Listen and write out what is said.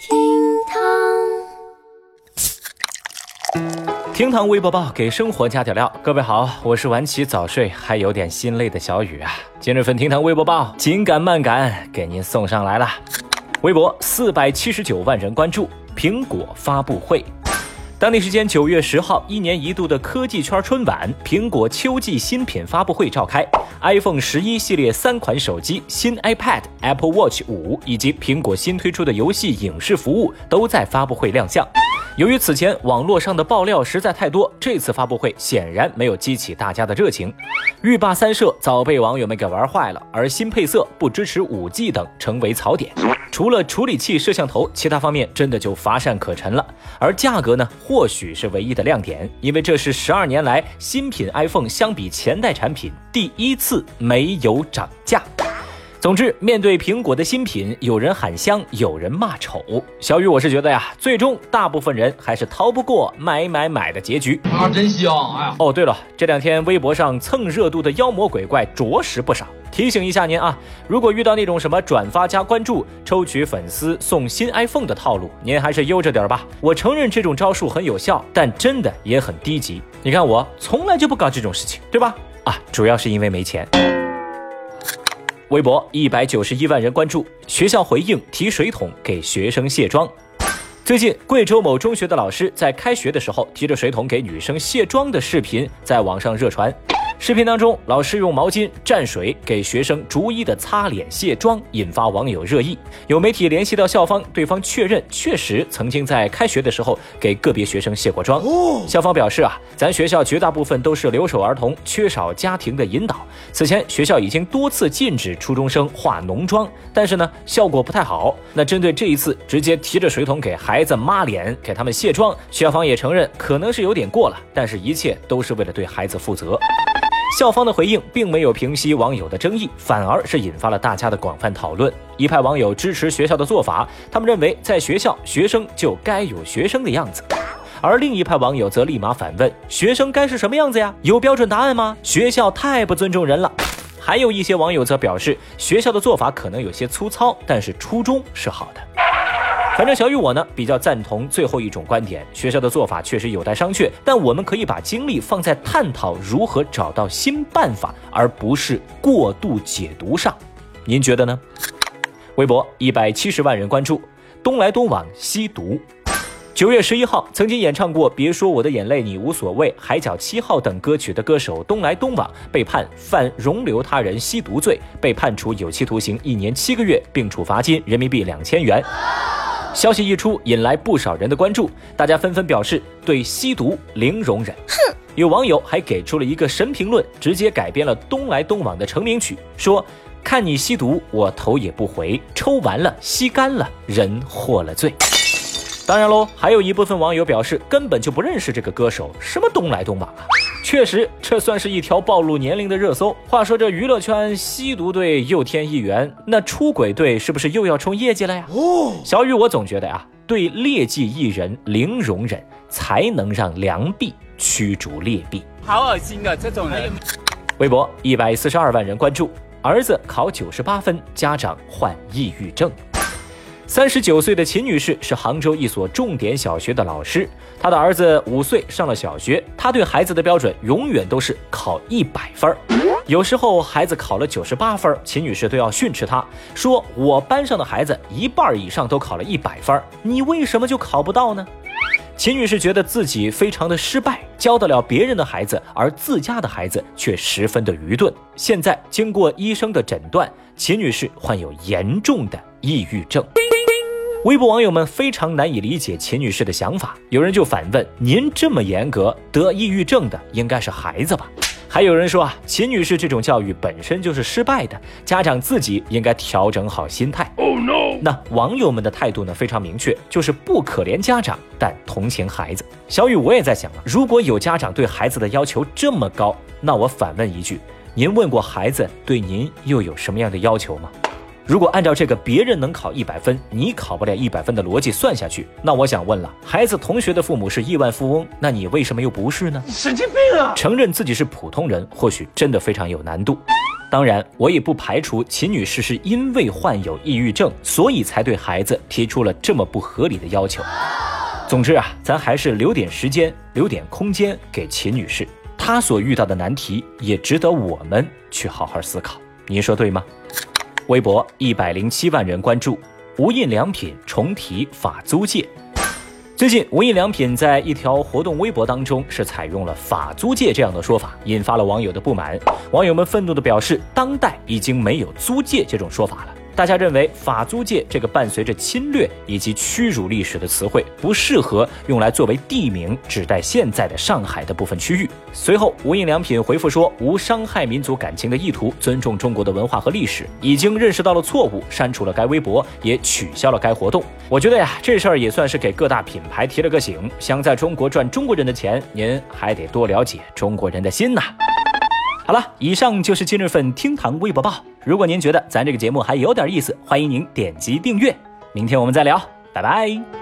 厅堂，厅堂微博报给生活加点料。各位好，我是晚起早睡还有点心累的小雨啊。今日份厅堂微博报紧赶慢赶给您送上来了。微博四百七十九万人关注苹果发布会。当地时间九月十号，一年一度的科技圈春晚——苹果秋季新品发布会召开。iPhone 十一系列三款手机、新 iPad、Apple Watch 五以及苹果新推出的游戏影视服务都在发布会亮相。由于此前网络上的爆料实在太多，这次发布会显然没有激起大家的热情。浴霸三摄早被网友们给玩坏了，而新配色不支持五 G 等成为槽点。除了处理器、摄像头，其他方面真的就乏善可陈了。而价格呢，或许是唯一的亮点，因为这是十二年来新品 iPhone 相比前代产品第一次没有涨价。总之，面对苹果的新品，有人喊香，有人骂丑。小雨，我是觉得呀，最终大部分人还是逃不过买买买的结局。啊，真香！哎呀，哦，对了，这两天微博上蹭热度的妖魔鬼怪着实不少。提醒一下您啊，如果遇到那种什么转发加关注、抽取粉丝送新 iPhone 的套路，您还是悠着点吧。我承认这种招数很有效，但真的也很低级。你看我从来就不搞这种事情，对吧？啊，主要是因为没钱。微博一百九十一万人关注，学校回应提水桶给学生卸妆。最近，贵州某中学的老师在开学的时候提着水桶给女生卸妆的视频在网上热传。视频当中，老师用毛巾蘸水给学生逐一的擦脸卸妆，引发网友热议。有媒体联系到校方，对方确认确实曾经在开学的时候给个别学生卸过妆。校方表示啊，咱学校绝大部分都是留守儿童，缺少家庭的引导。此前学校已经多次禁止初中生化浓妆，但是呢效果不太好。那针对这一次直接提着水桶给孩子抹脸，给他们卸妆，校方也承认可能是有点过了，但是一切都是为了对孩子负责。校方的回应并没有平息网友的争议，反而是引发了大家的广泛讨论。一派网友支持学校的做法，他们认为在学校学生就该有学生的样子；而另一派网友则立马反问：学生该是什么样子呀？有标准答案吗？学校太不尊重人了。还有一些网友则表示，学校的做法可能有些粗糙，但是初衷是好的。反正小雨我呢比较赞同最后一种观点，学校的做法确实有待商榷，但我们可以把精力放在探讨如何找到新办法，而不是过度解读上。您觉得呢？微博一百七十万人关注，东来东往吸毒。九月十一号，曾经演唱过《别说我的眼泪你无所谓》《海角七号》等歌曲的歌手东来东往被判犯容留他人吸毒罪，被判处有期徒刑一年七个月，并处罚金人民币两千元。消息一出，引来不少人的关注，大家纷纷表示对吸毒零容忍。哼，有网友还给出了一个神评论，直接改编了《东来东往》的成名曲，说：“看你吸毒，我头也不回，抽完了，吸干了，人获了罪。”当然喽，还有一部分网友表示根本就不认识这个歌手，什么东来东往啊？确实，这算是一条暴露年龄的热搜。话说这娱乐圈吸毒队又添一员，那出轨队是不是又要冲业绩了呀？哦，小雨，我总觉得呀，对劣迹艺人零容忍，才能让良币驱逐劣币。好恶心啊，这种人！微博一百四十二万人关注，儿子考九十八分，家长患抑郁症。三十九岁的秦女士是杭州一所重点小学的老师，她的儿子五岁上了小学，她对孩子的标准永远都是考一百分儿。有时候孩子考了九十八分，秦女士都要训斥他，说：“我班上的孩子一半以上都考了一百分，你为什么就考不到呢？”秦女士觉得自己非常的失败，教得了别人的孩子，而自家的孩子却十分的愚钝。现在经过医生的诊断，秦女士患有严重的抑郁症。微博网友们非常难以理解秦女士的想法，有人就反问：“您这么严格，得抑郁症的应该是孩子吧？”还有人说啊，秦女士这种教育本身就是失败的，家长自己应该调整好心态。Oh no！那网友们的态度呢非常明确，就是不可怜家长，但同情孩子。小雨，我也在想啊，如果有家长对孩子的要求这么高，那我反问一句：您问过孩子对您又有什么样的要求吗？如果按照这个别人能考一百分，你考不了一百分的逻辑算下去，那我想问了，孩子同学的父母是亿万富翁，那你为什么又不是呢？神经病啊！承认自己是普通人，或许真的非常有难度。当然，我也不排除秦女士是因为患有抑郁症，所以才对孩子提出了这么不合理的要求。总之啊，咱还是留点时间，留点空间给秦女士，她所遇到的难题也值得我们去好好思考。您说对吗？微博一百零七万人关注，无印良品重提法租界。最近，无印良品在一条活动微博当中是采用了“法租界”这样的说法，引发了网友的不满。网友们愤怒地表示，当代已经没有租界这种说法了。大家认为“法租界”这个伴随着侵略以及屈辱历史的词汇不适合用来作为地名指代现在的上海的部分区域。随后，无印良品回复说无伤害民族感情的意图，尊重中国的文化和历史，已经认识到了错误，删除了该微博，也取消了该活动。我觉得呀，这事儿也算是给各大品牌提了个醒：想在中国赚中国人的钱，您还得多了解中国人的心呐。好了，以上就是今日份厅堂微博报。如果您觉得咱这个节目还有点意思，欢迎您点击订阅。明天我们再聊，拜拜。